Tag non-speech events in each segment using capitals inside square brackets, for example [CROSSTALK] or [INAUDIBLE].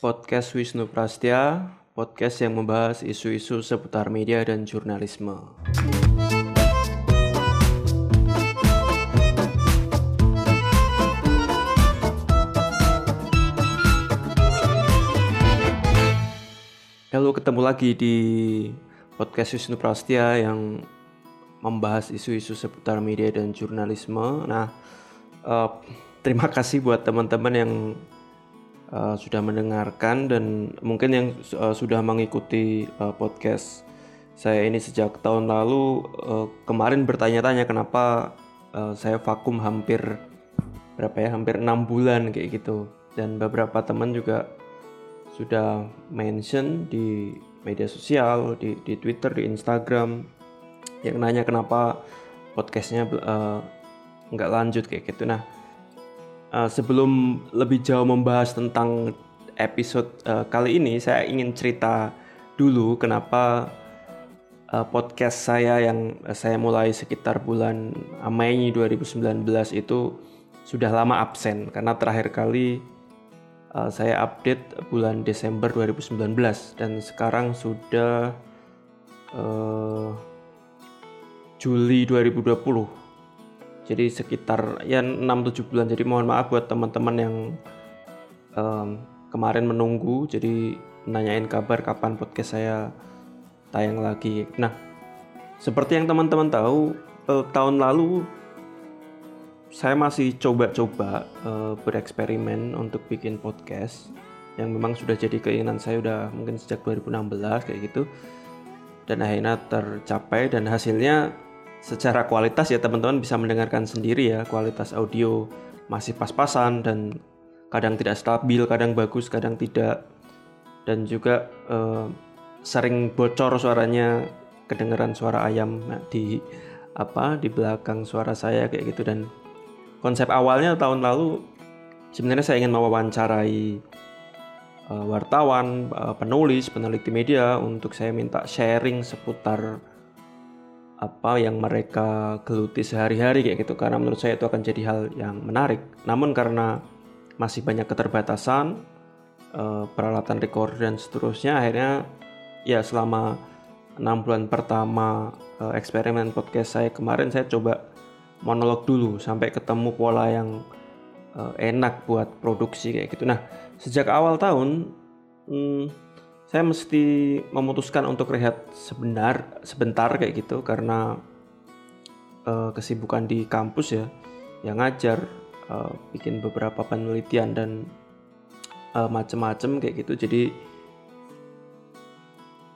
podcast Wisnu Prastya, podcast yang membahas isu-isu seputar media dan jurnalisme. Halo, ketemu lagi di podcast Wisnu Prastya yang membahas isu-isu seputar media dan jurnalisme. Nah, uh, terima kasih buat teman-teman yang uh, sudah mendengarkan dan mungkin yang uh, sudah mengikuti uh, podcast saya ini sejak tahun lalu. Uh, kemarin bertanya-tanya kenapa uh, saya vakum hampir berapa ya, hampir enam bulan kayak gitu. Dan beberapa teman juga sudah mention di media sosial, di, di Twitter, di Instagram, yang nanya kenapa podcastnya uh, nggak lanjut kayak gitu. Nah, uh, sebelum lebih jauh membahas tentang episode uh, kali ini, saya ingin cerita dulu kenapa uh, podcast saya yang saya mulai sekitar bulan Mei 2019 itu sudah lama absen. Karena terakhir kali uh, saya update bulan Desember 2019 dan sekarang sudah uh, Juli 2020 jadi sekitar ya 6-7 bulan. Jadi mohon maaf buat teman-teman yang um, kemarin menunggu. Jadi nanyain kabar kapan podcast saya tayang lagi. Nah seperti yang teman-teman tahu eh, tahun lalu saya masih coba-coba eh, bereksperimen untuk bikin podcast yang memang sudah jadi keinginan saya udah mungkin sejak 2016 kayak gitu. Dan akhirnya tercapai dan hasilnya secara kualitas ya teman-teman bisa mendengarkan sendiri ya kualitas audio masih pas-pasan dan kadang tidak stabil, kadang bagus, kadang tidak. Dan juga eh, sering bocor suaranya kedengaran suara ayam di apa di belakang suara saya kayak gitu. Dan konsep awalnya tahun lalu sebenarnya saya ingin mewawancarai uh, wartawan, uh, penulis, peneliti media untuk saya minta sharing seputar apa yang mereka geluti sehari-hari kayak gitu. Karena menurut saya itu akan jadi hal yang menarik. Namun karena masih banyak keterbatasan uh, peralatan record dan seterusnya akhirnya ya selama enam bulan pertama uh, eksperimen podcast saya kemarin saya coba monolog dulu sampai ketemu pola yang uh, enak buat produksi kayak gitu. Nah sejak awal tahun hmm, saya mesti memutuskan untuk rehat sebenar sebentar kayak gitu karena uh, kesibukan di kampus ya yang ngajar uh, bikin beberapa penelitian dan uh, macem-macem kayak gitu. Jadi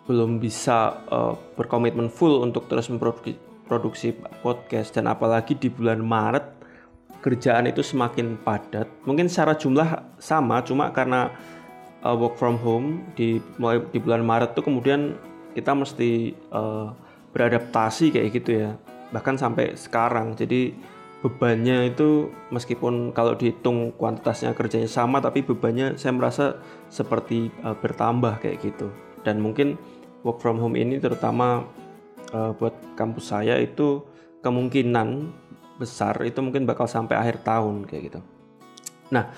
belum bisa uh, berkomitmen full untuk terus memproduksi podcast. Dan apalagi di bulan Maret kerjaan itu semakin padat. Mungkin secara jumlah sama cuma karena uh, work from home di mulai di bulan Maret tuh kemudian kita mesti uh, beradaptasi kayak gitu ya. Bahkan sampai sekarang. Jadi bebannya itu meskipun kalau dihitung kuantitasnya kerjanya sama tapi bebannya saya merasa seperti uh, bertambah kayak gitu. Dan mungkin work from home ini terutama uh, buat kampus saya itu kemungkinan besar itu mungkin bakal sampai akhir tahun kayak gitu. Nah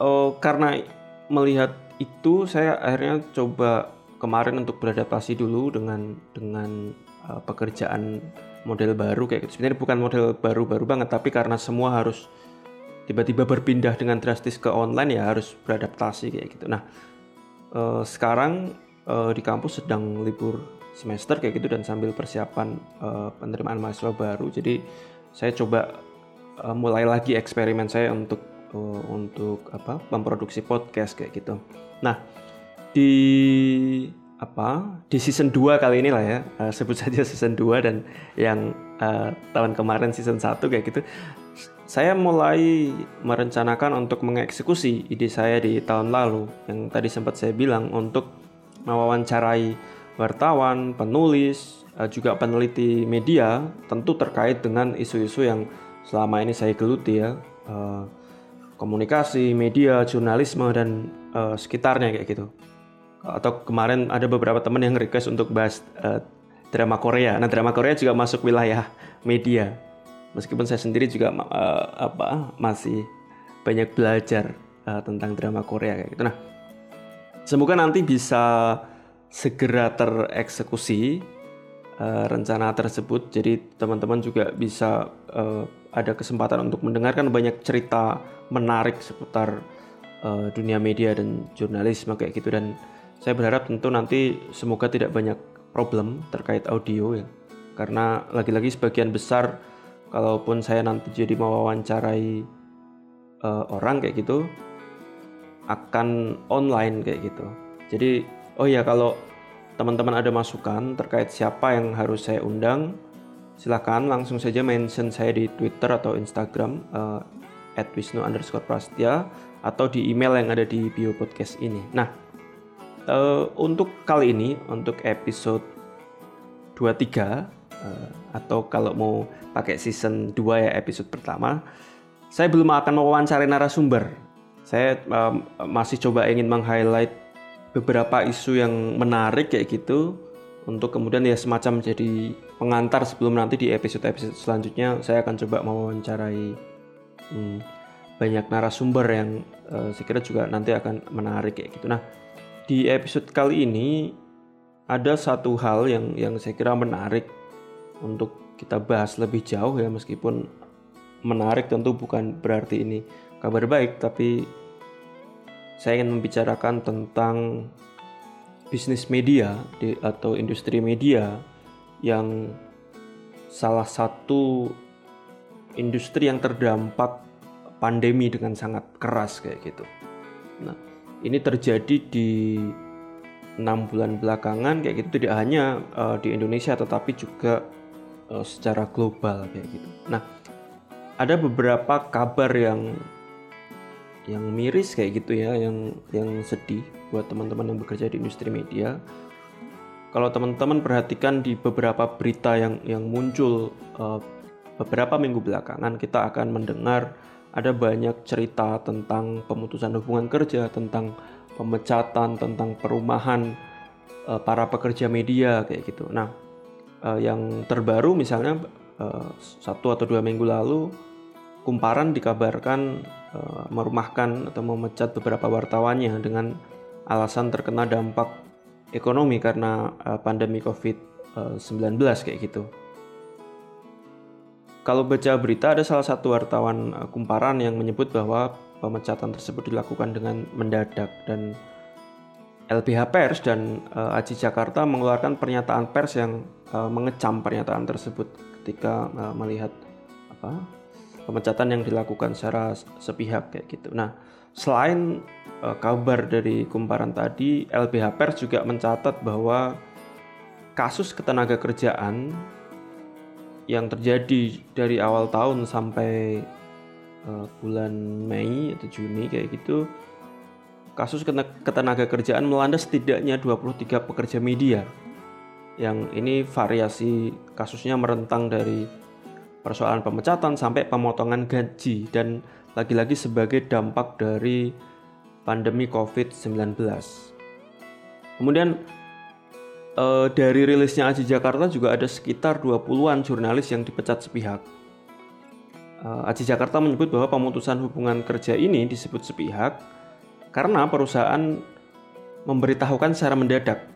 uh, karena melihat itu saya akhirnya coba kemarin untuk beradaptasi dulu dengan dengan uh, pekerjaan model baru kayak gitu. Sebenarnya bukan model baru-baru banget tapi karena semua harus tiba-tiba berpindah dengan drastis ke online ya harus beradaptasi kayak gitu. Nah, uh, sekarang uh, di kampus sedang libur semester kayak gitu dan sambil persiapan uh, penerimaan mahasiswa baru. Jadi saya coba uh, mulai lagi eksperimen saya untuk uh, untuk apa memproduksi podcast kayak gitu. Nah di apa di season 2 kali ini lah ya uh, sebut saja season 2 dan yang uh, tahun kemarin season 1 kayak gitu. Saya mulai merencanakan untuk mengeksekusi ide saya di tahun lalu. Yang tadi sempat saya bilang untuk mewawancarai wartawan, penulis, juga peneliti media tentu terkait dengan isu-isu yang selama ini saya geluti ya komunikasi, media, jurnalisme dan uh, sekitarnya kayak gitu. Atau kemarin ada beberapa teman yang request untuk bahas uh, drama Korea. Nah, drama Korea juga masuk wilayah media. Meskipun saya sendiri juga uh, apa masih banyak belajar uh, tentang drama Korea kayak gitu. Nah, semoga nanti bisa segera tereksekusi uh, rencana tersebut. Jadi teman-teman juga bisa uh, ada kesempatan untuk mendengarkan banyak cerita menarik seputar uh, dunia media dan jurnalisme kayak gitu. Dan saya berharap tentu nanti semoga tidak banyak problem terkait audio ya. Karena lagi-lagi sebagian besar kalaupun saya nanti jadi mewawancarai uh, orang kayak gitu akan online kayak gitu. Jadi oh ya kalau teman-teman ada masukan terkait siapa yang harus saya undang silahkan langsung saja mention saya di Twitter atau Instagram uh, wisnu underscore prastya atau di email yang ada di bio podcast ini. Nah uh, untuk kali ini untuk episode 23 uh, atau kalau mau pakai season 2 ya episode pertama saya belum akan mewawancari narasumber. Saya um, masih coba ingin meng-highlight beberapa isu yang menarik kayak gitu untuk kemudian ya semacam jadi pengantar sebelum nanti di episode-episode selanjutnya saya akan coba mewawancarai hmm, banyak narasumber yang uh, saya kira juga nanti akan menarik kayak gitu. Nah di episode kali ini ada satu hal yang yang saya kira menarik untuk kita bahas lebih jauh ya meskipun menarik tentu bukan berarti ini kabar baik tapi saya ingin membicarakan tentang bisnis media di, atau industri media yang salah satu industri yang terdampak pandemi dengan sangat keras kayak gitu. Nah, ini terjadi di enam bulan belakangan kayak gitu tidak hanya uh, di Indonesia tetapi juga uh, secara global kayak gitu. Nah, ada beberapa kabar yang yang miris kayak gitu ya, yang yang sedih buat teman-teman yang bekerja di industri media. Kalau teman-teman perhatikan di beberapa berita yang yang muncul uh, beberapa minggu belakangan, kita akan mendengar ada banyak cerita tentang pemutusan hubungan kerja, tentang pemecatan, tentang perumahan uh, para pekerja media kayak gitu. Nah, uh, yang terbaru misalnya uh, satu atau dua minggu lalu, Kumparan dikabarkan Eh, merumahkan atau memecat beberapa wartawannya dengan alasan terkena dampak ekonomi karena uh, pandemi COVID-19 kayak gitu. Kalau baca berita ada salah satu wartawan uh, Kumparan yang menyebut bahwa pemecatan tersebut dilakukan dengan mendadak dan LBH Pers dan uh, Aji Jakarta mengeluarkan pernyataan pers yang uh, mengecam pernyataan tersebut ketika uh, melihat apa pemecatan yang dilakukan secara sepihak kayak gitu. Nah, selain uh, kabar dari kumparan tadi, LBH Pers juga mencatat bahwa kasus ketenaga kerjaan yang terjadi dari awal tahun sampai uh, bulan Mei atau Juni kayak gitu kasus ketenaga kerjaan melanda setidaknya 23 pekerja media yang ini variasi kasusnya merentang dari persoalan pemecatan sampai pemotongan gaji dan lagi-lagi sebagai dampak dari pandemi COVID-19. Kemudian eh, dari rilisnya Aji Jakarta juga ada sekitar 20-an jurnalis yang dipecat sepihak. Eh, Aji Jakarta menyebut bahwa pemutusan hubungan kerja ini disebut sepihak karena perusahaan memberitahukan secara mendadak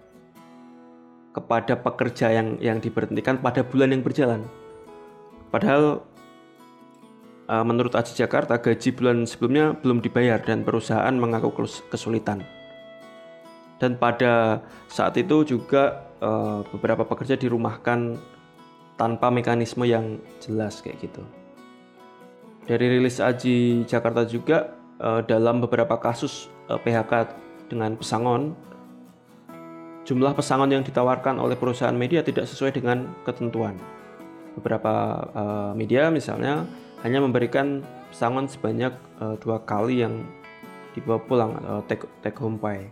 kepada pekerja yang yang diberhentikan pada bulan yang berjalan. Padahal uh, menurut Aji Jakarta gaji bulan sebelumnya belum dibayar dan perusahaan mengaku kesulitan. Dan pada saat itu juga uh, beberapa pekerja dirumahkan tanpa mekanisme yang jelas kayak gitu. Dari rilis Aji Jakarta juga uh, dalam beberapa kasus uh, PHK dengan pesangon jumlah pesangon yang ditawarkan oleh perusahaan media tidak sesuai dengan ketentuan beberapa uh, media misalnya hanya memberikan pesangon sebanyak uh, dua kali yang dibawa pulang atau take, take home pay.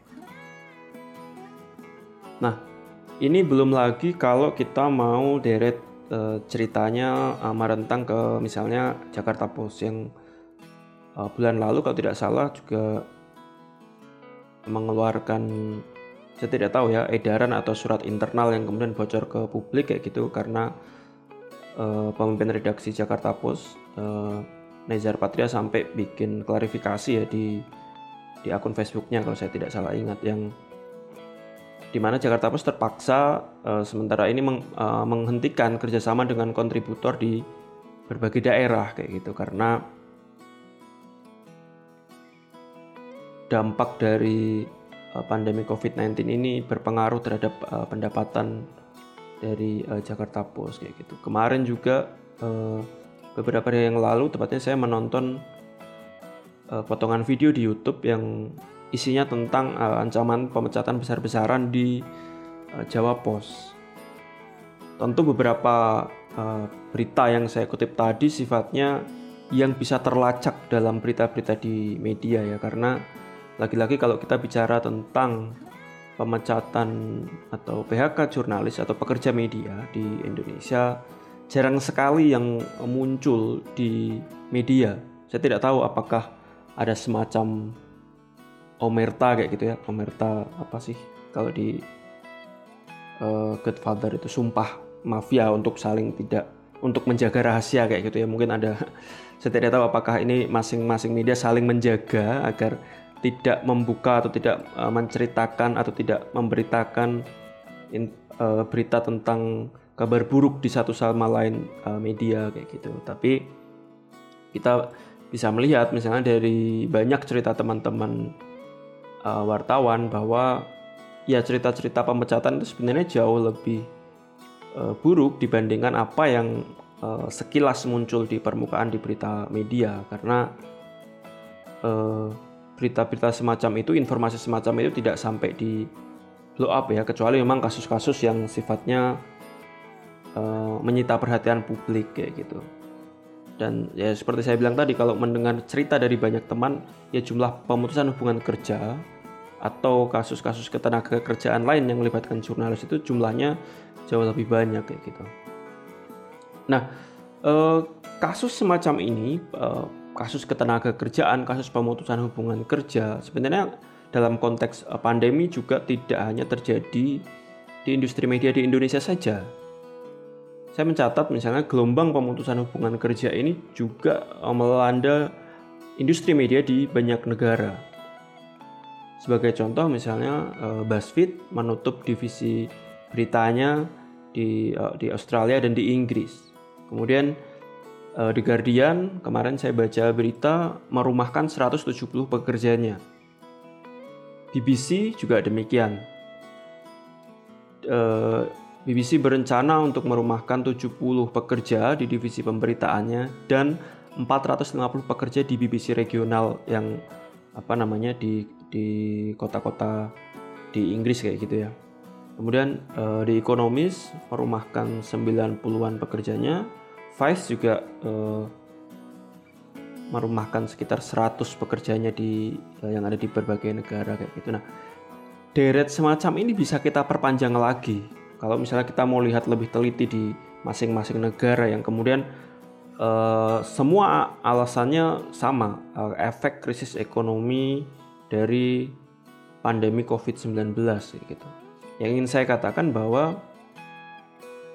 Nah, ini belum lagi kalau kita mau deret uh, ceritanya uh, merentang ke misalnya Jakarta Post yang uh, bulan lalu kalau tidak salah juga mengeluarkan saya tidak tahu ya edaran atau surat internal yang kemudian bocor ke publik kayak gitu karena uh, pemimpin redaksi Jakarta Post uh, Nezar Patria sampai bikin klarifikasi ya di di akun Facebooknya kalau saya tidak salah ingat yang di mana Jakarta Post terpaksa uh, sementara ini meng, uh, menghentikan kerjasama dengan kontributor di berbagai daerah kayak gitu. Karena dampak dari uh, pandemi COVID-19 ini berpengaruh terhadap uh, pendapatan dari uh, Jakarta Post kayak gitu. Kemarin juga uh, beberapa hari yang lalu tepatnya saya menonton uh, potongan video di YouTube yang isinya tentang uh, ancaman pemecatan besar-besaran di uh, Jawa Pos. Tentu beberapa uh, berita yang saya kutip tadi sifatnya yang bisa terlacak dalam berita-berita di media ya karena lagi-lagi kalau kita bicara tentang pemecatan atau PHK jurnalis atau pekerja media di Indonesia jarang sekali yang muncul di media. Saya tidak tahu apakah ada semacam omerta kayak gitu ya omerta apa sih kalau di uh, Godfather itu sumpah mafia untuk saling tidak untuk menjaga rahasia kayak gitu ya mungkin ada [LAUGHS] saya tidak tahu apakah ini masing-masing media saling menjaga agar tidak membuka atau tidak uh, menceritakan atau tidak memberitakan in, uh, berita tentang kabar buruk di satu sama lain uh, media kayak gitu. Tapi kita bisa melihat misalnya dari banyak cerita teman-teman uh, wartawan bahwa ya cerita-cerita pemecatan itu sebenarnya jauh lebih uh, buruk dibandingkan apa yang uh, sekilas muncul di permukaan di berita media. Karena berita-berita semacam itu informasi semacam itu tidak sampai di blow up ya kecuali memang kasus-kasus yang sifatnya uh, menyita perhatian publik kayak gitu dan ya seperti saya bilang tadi kalau mendengar cerita dari banyak teman ya jumlah pemutusan hubungan kerja atau kasus-kasus ketenaga kerjaan lain yang melibatkan jurnalis itu jumlahnya jauh lebih banyak kayak gitu. Nah, eh, kasus semacam ini, eh, kasus ketenaga kerjaan, kasus pemutusan hubungan kerja, sebenarnya dalam konteks eh, pandemi juga tidak hanya terjadi di industri media di Indonesia saja, saya mencatat misalnya gelombang pemutusan hubungan kerja ini juga eh, melanda industri media di banyak negara. Sebagai contoh misalnya eh, BuzzFeed menutup divisi beritanya di di Australia dan di Inggris. Kemudian The Guardian kemarin saya baca berita merumahkan 170 pekerjanya. BBC juga demikian. BBC berencana untuk merumahkan 70 pekerja di divisi pemberitaannya dan 450 pekerja di BBC regional yang apa namanya di di kota-kota di Inggris kayak gitu ya. Kemudian uh, di Economist merumahkan 90-an pekerjanya. Vice juga uh, merumahkan sekitar 100 pekerjanya di uh, yang ada di berbagai negara kayak gitu. Nah, deret semacam ini bisa kita perpanjang lagi kalau misalnya kita mau lihat lebih teliti di masing-masing negara yang kemudian uh, semua alasannya sama, uh, efek krisis ekonomi dari pandemi COVID-19 gitu. Yang ingin saya katakan bahwa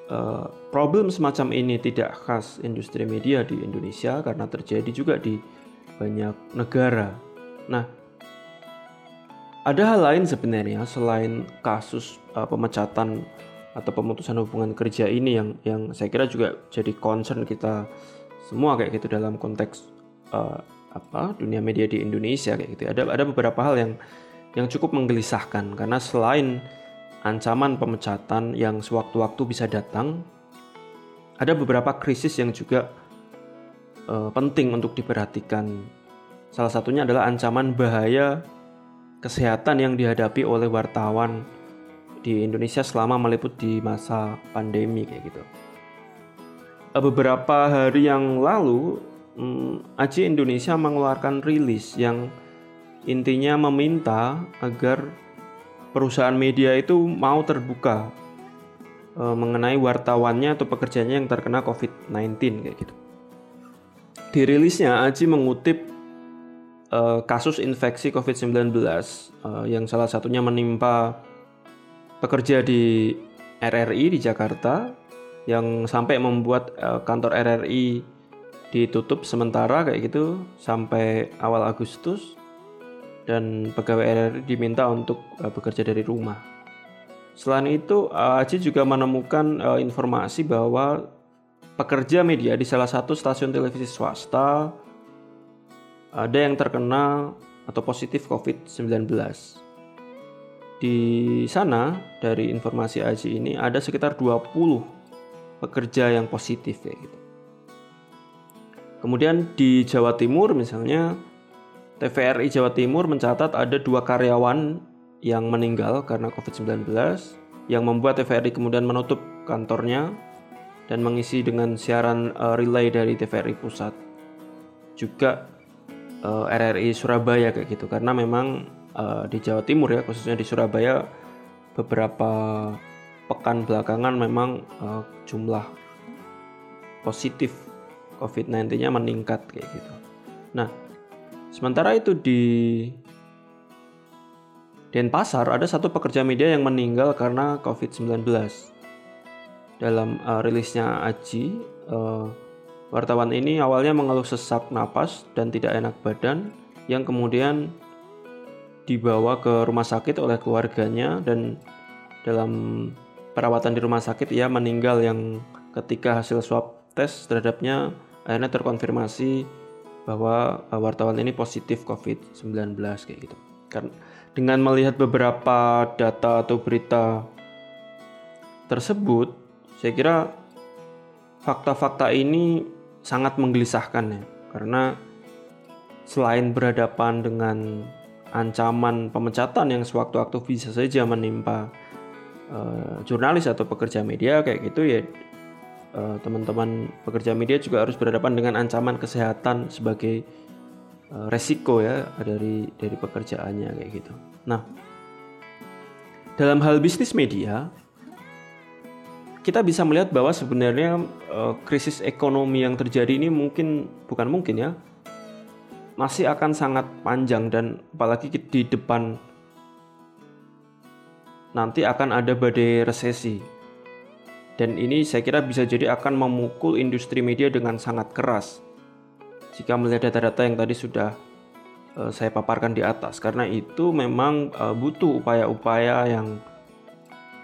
uh, problem semacam ini tidak khas industri media di Indonesia karena terjadi juga di banyak negara. Nah, ada hal lain sebenarnya selain kasus uh, pemecatan atau pemutusan hubungan kerja ini yang yang saya kira juga jadi concern kita semua kayak gitu dalam konteks uh, apa dunia media di Indonesia kayak gitu. Ada ada beberapa hal yang yang cukup menggelisahkan karena selain ancaman pemecatan yang sewaktu-waktu bisa datang, ada beberapa krisis yang juga uh, penting untuk diperhatikan. Salah satunya adalah ancaman bahaya kesehatan yang dihadapi oleh wartawan di Indonesia selama meliput di masa pandemi kayak gitu. Eh, beberapa hari yang lalu, hmm, AJ Indonesia mengeluarkan rilis yang intinya meminta agar perusahaan media itu mau terbuka e, mengenai wartawannya atau pekerjaannya yang terkena COVID-19 kayak gitu. Di rilisnya Aji mengutip e, kasus infeksi COVID-19 e, yang salah satunya menimpa bekerja di RRI di Jakarta yang sampai membuat uh, kantor RRI ditutup sementara kayak gitu sampai awal Agustus dan pegawai RRI diminta untuk uh, bekerja dari rumah. Selain itu, Aji juga menemukan uh, informasi bahwa pekerja media di salah satu stasiun televisi swasta ada yang terkena atau positif COVID-19. Di sana, dari informasi Aji ini ada sekitar 20 pekerja yang positif ya gitu. Kemudian di Jawa Timur misalnya TVRI Jawa Timur mencatat ada dua karyawan yang meninggal karena COVID-19 yang membuat TVRI kemudian menutup kantornya dan mengisi dengan siaran uh, relay dari TVRI Pusat. Juga uh, eh, RRI Surabaya kayak gitu karena memang uh, di Jawa Timur ya khususnya di Surabaya beberapa pekan belakangan memang uh, jumlah positif COVID-19-nya meningkat kayak gitu. Nah, sementara itu di Denpasar ada satu pekerja media yang meninggal karena COVID-19 dalam uh, rilisnya Aji, uh, wartawan ini awalnya mengeluh sesak napas dan tidak enak badan, yang kemudian dibawa ke rumah sakit oleh keluarganya dan dalam perawatan di rumah sakit ia meninggal yang ketika hasil swab tes terhadapnya akhirnya terkonfirmasi bahwa uh, wartawan ini positif COVID-19 kayak gitu. Kan dengan melihat beberapa data atau berita tersebut, saya kira fakta-fakta ini sangat menggelisahkan ya, karena selain berhadapan dengan ancaman pemecatan yang sewaktu-waktu bisa saja menimpa uh, jurnalis atau pekerja media kayak gitu ya uh, teman-teman pekerja media juga harus berhadapan dengan ancaman kesehatan sebagai uh, resiko ya dari dari pekerjaannya kayak gitu. Nah, dalam hal bisnis media kita bisa melihat bahwa sebenarnya uh, krisis ekonomi yang terjadi ini mungkin bukan mungkin ya masih akan sangat panjang dan apalagi di depan nanti akan ada badai resesi dan ini saya kira bisa jadi akan memukul industri media dengan sangat keras jika melihat data-data yang tadi sudah uh, saya paparkan di atas karena itu memang uh, butuh upaya-upaya yang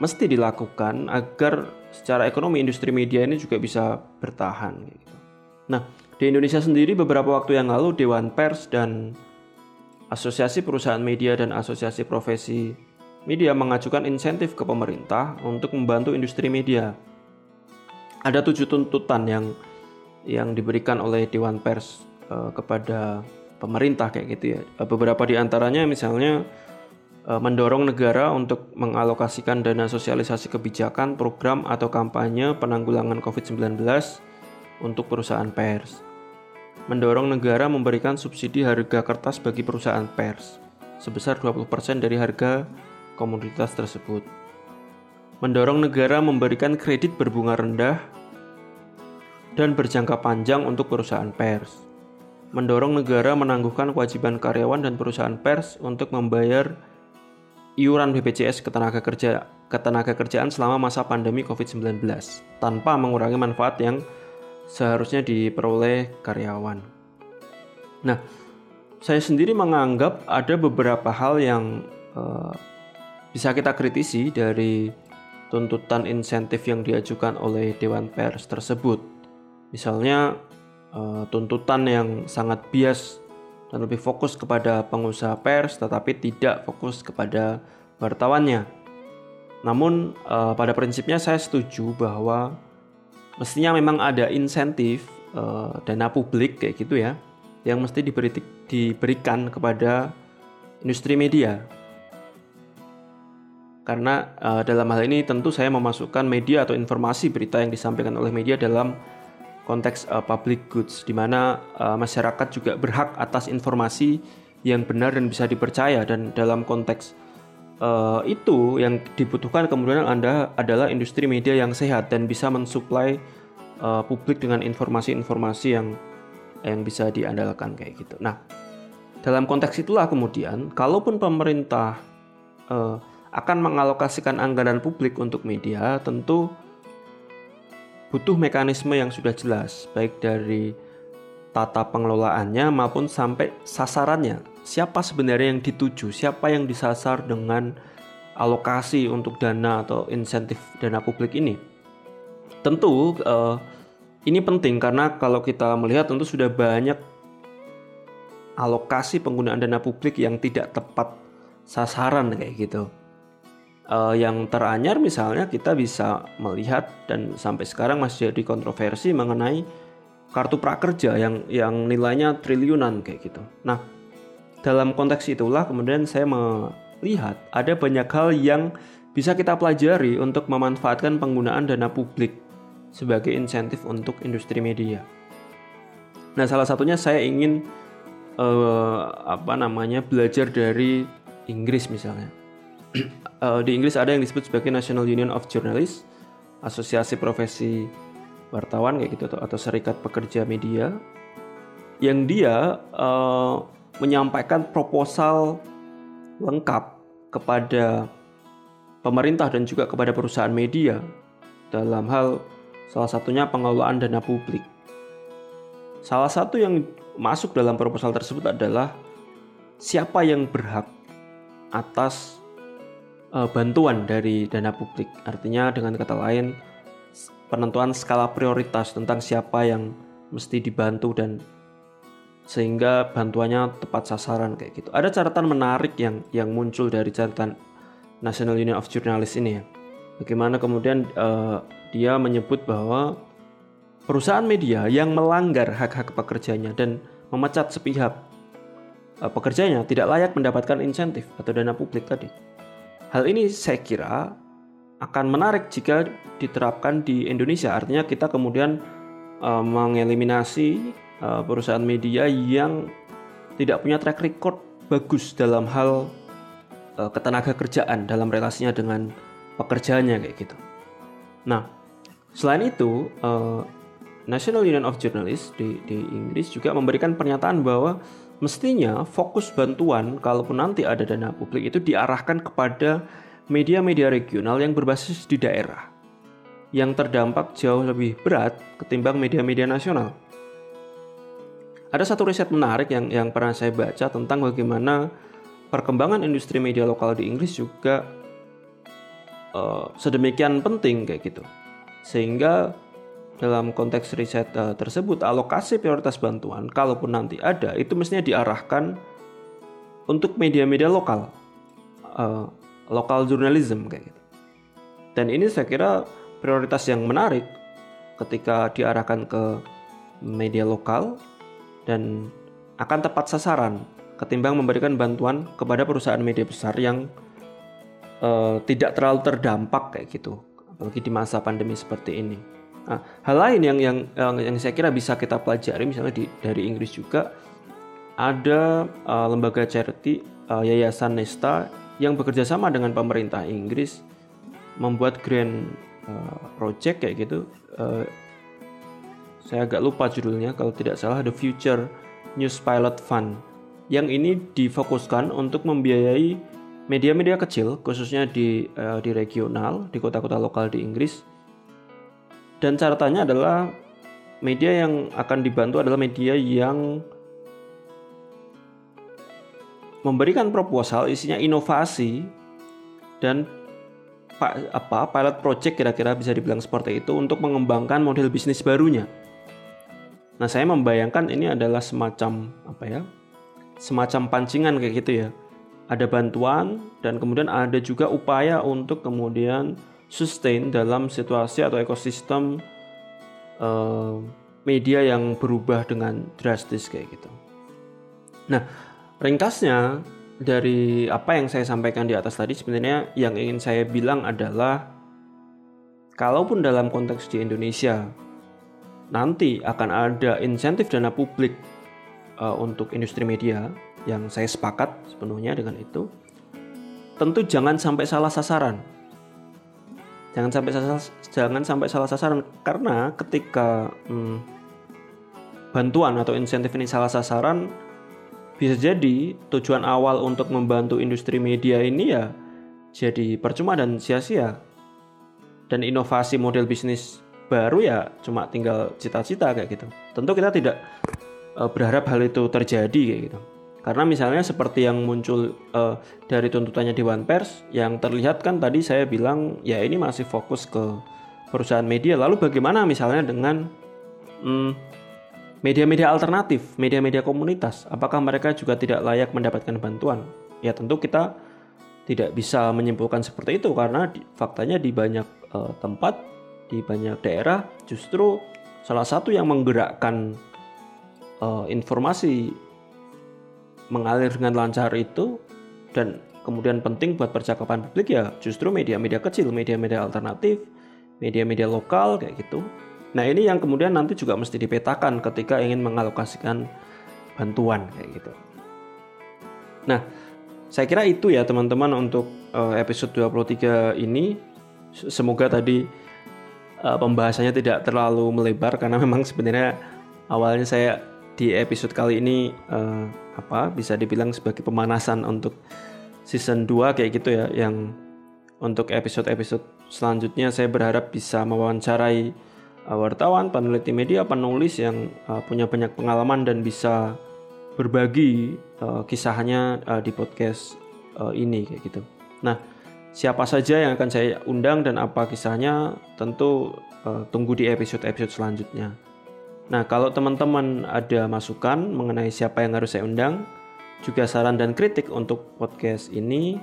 mesti dilakukan agar secara ekonomi industri media ini juga bisa bertahan gitu. Nah, di Indonesia sendiri beberapa waktu yang lalu Dewan Pers dan Asosiasi Perusahaan Media dan Asosiasi Profesi Media mengajukan insentif ke pemerintah untuk membantu industri media. Ada tujuh tuntutan yang yang diberikan oleh Dewan Pers uh, kepada pemerintah kayak gitu ya. Beberapa di antaranya misalnya Eh, mendorong negara untuk mengalokasikan dana sosialisasi kebijakan, program, atau kampanye penanggulangan COVID-19 untuk perusahaan pers. Mendorong negara memberikan subsidi harga kertas bagi perusahaan pers sebesar 20% dari harga komoditas tersebut. Mendorong negara memberikan kredit berbunga rendah dan berjangka panjang untuk perusahaan pers. Mendorong negara menangguhkan kewajiban karyawan dan perusahaan pers untuk membayar iuran BPJS ketenaga kerja ketenaga kerjaan selama masa pandemi COVID-19 tanpa mengurangi manfaat yang seharusnya diperoleh karyawan. Nah, saya sendiri menganggap ada beberapa hal yang uh, bisa kita kritisi dari tuntutan insentif yang diajukan oleh Dewan Pers tersebut. Misalnya uh, tuntutan yang sangat bias dan lebih fokus kepada pengusaha pers tetapi tidak fokus kepada wartawannya. Namun uh, pada prinsipnya saya setuju bahwa mestinya memang ada insentif uh, dana publik kayak gitu ya yang mesti diberi, diberikan kepada industri media. Karena uh, dalam hal ini tentu saya memasukkan media atau informasi berita yang disampaikan oleh media dalam konteks uh, public goods di mana uh, masyarakat juga berhak atas informasi yang benar dan bisa dipercaya dan dalam konteks uh, itu yang dibutuhkan kemudian Anda adalah industri media yang sehat dan bisa mensuplai uh, publik dengan informasi-informasi yang yang bisa diandalkan kayak gitu. Nah, dalam konteks itulah kemudian kalaupun pemerintah uh, akan mengalokasikan anggaran publik untuk media, tentu butuh mekanisme yang sudah jelas, baik dari tata pengelolaannya maupun sampai sasarannya. Siapa sebenarnya yang dituju, siapa yang disasar dengan alokasi untuk dana atau insentif dana publik ini. Tentu uh, ini penting karena kalau kita melihat tentu sudah banyak alokasi penggunaan dana publik yang tidak tepat sasaran kayak gitu. Uh, yang teranyar misalnya kita bisa melihat dan sampai sekarang masih jadi kontroversi mengenai kartu prakerja yang yang nilainya triliunan kayak gitu. Nah, dalam konteks itulah kemudian saya melihat ada banyak hal yang bisa kita pelajari untuk memanfaatkan penggunaan dana publik sebagai insentif untuk industri media. Nah, salah satunya saya ingin uh, apa namanya belajar dari Inggris misalnya. Uh, di Inggris ada yang disebut sebagai National Union of Journalists, asosiasi profesi wartawan kayak gitu atau serikat pekerja media, yang dia uh, menyampaikan proposal lengkap kepada pemerintah dan juga kepada perusahaan media dalam hal Salah satunya pengelolaan dana publik. Salah satu yang masuk dalam proposal tersebut adalah siapa yang berhak atas uh, bantuan dari dana publik. Artinya dengan kata lain penentuan skala prioritas tentang siapa yang mesti dibantu dan sehingga bantuannya tepat sasaran kayak gitu. Ada catatan menarik yang yang muncul dari catatan National Union of Journalists ini ya. Bagaimana kemudian uh, dia menyebut bahwa perusahaan media yang melanggar hak-hak pekerjanya dan memecat sepihak uh, pekerjanya tidak layak mendapatkan insentif atau dana publik tadi. Hal ini saya kira akan menarik jika diterapkan di Indonesia. Artinya kita kemudian uh, mengeliminasi uh, perusahaan media yang tidak punya track record bagus dalam hal uh, ketenaga kerjaan dalam relasinya dengan pekerjaannya kayak gitu. Nah, Selain itu, uh, National Union of Journalists di, di Inggris juga memberikan pernyataan bahwa mestinya fokus bantuan kalaupun nanti ada dana publik itu diarahkan kepada media-media regional yang berbasis di daerah yang terdampak jauh lebih berat ketimbang media-media nasional. Ada satu riset menarik yang yang pernah saya baca tentang bagaimana perkembangan industri media lokal di Inggris juga uh, sedemikian penting kayak gitu. Sehingga dalam konteks riset uh, tersebut alokasi prioritas bantuan kalaupun nanti ada itu mestinya diarahkan untuk media-media lokal. Uh, lokal journalism kayak gitu. Dan ini saya kira prioritas yang menarik ketika diarahkan ke media lokal dan akan tepat sasaran ketimbang memberikan bantuan kepada perusahaan media besar yang uh, tidak terlalu terdampak kayak gitu apalagi di masa pandemi seperti ini. Nah, hal lain yang, yang yang yang saya kira bisa kita pelajari misalnya di dari Inggris juga ada uh, lembaga charity uh, Yayasan Nesta yang bekerja sama dengan pemerintah Inggris membuat grand uh, project kayak gitu. Uh, saya agak lupa judulnya kalau tidak salah The Future News Pilot Fund yang ini difokuskan untuk membiayai media-media kecil khususnya di uh, di regional di kota-kota lokal di Inggris dan catatannya adalah media yang akan dibantu adalah media yang memberikan proposal isinya inovasi dan apa pilot project kira-kira bisa dibilang seperti itu untuk mengembangkan model bisnis barunya. Nah, saya membayangkan ini adalah semacam apa ya? Semacam pancingan kayak gitu ya ada bantuan dan kemudian ada juga upaya untuk kemudian sustain dalam situasi atau ekosistem uh, media yang berubah dengan drastis kayak gitu. Nah, ringkasnya dari apa yang saya sampaikan di atas tadi sebenarnya yang ingin saya bilang adalah kalaupun dalam konteks di Indonesia nanti akan ada insentif dana publik uh, untuk industri media yang saya sepakat sepenuhnya dengan itu. Tentu jangan sampai salah sasaran. Jangan sampai salah, jangan sampai salah sasaran karena ketika hmm, bantuan atau insentif ini salah sasaran bisa jadi tujuan awal untuk membantu industri media ini ya jadi percuma dan sia-sia. Dan inovasi model bisnis baru ya cuma tinggal cita-cita kayak gitu. Tentu kita tidak uh, berharap hal itu terjadi kayak gitu. Karena misalnya seperti yang muncul uh, dari tuntutannya Dewan Pers yang terlihat kan tadi saya bilang ya ini masih fokus ke perusahaan media. Lalu bagaimana misalnya dengan hmm, media-media alternatif, media-media komunitas? Apakah mereka juga tidak layak mendapatkan bantuan? Ya tentu kita tidak bisa menyimpulkan seperti itu karena di, faktanya di banyak uh, tempat, di banyak daerah justru salah satu yang menggerakkan uh, informasi mengalir dengan lancar itu dan kemudian penting buat percakapan publik ya justru media-media kecil, media-media alternatif, media-media lokal kayak gitu. Nah ini yang kemudian nanti juga mesti dipetakan ketika ingin mengalokasikan bantuan kayak gitu. Nah saya kira itu ya teman-teman untuk uh, episode 23 ini. Semoga tadi uh, pembahasannya tidak terlalu melebar karena memang sebenarnya awalnya saya di episode kali ini uh, apa bisa dibilang sebagai pemanasan untuk season 2 kayak gitu ya yang untuk episode-episode selanjutnya saya berharap bisa mewawancarai uh, wartawan, peneliti media, penulis yang uh, punya banyak pengalaman dan bisa berbagi uh, kisahnya di podcast ini kayak gitu. Nah, siapa saja yang akan saya undang dan apa kisahnya tentu tunggu di episode-episode selanjutnya. Nah, kalau teman-teman ada masukan mengenai siapa yang harus saya undang, juga saran dan kritik untuk podcast ini,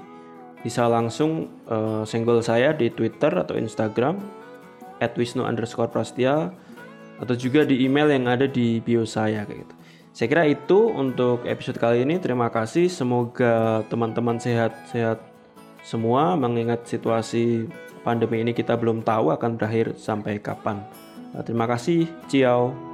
bisa langsung uh, senggol saya di Twitter atau Instagram at wisnu underscore prastia atau juga di email yang ada di bio saya kayak gitu. Saya kira itu untuk episode kali ini. Terima kasih. Semoga teman-teman sehat-sehat semua mengingat situasi pandemi ini kita belum tahu akan berakhir sampai kapan. Terima kasih. Ciao.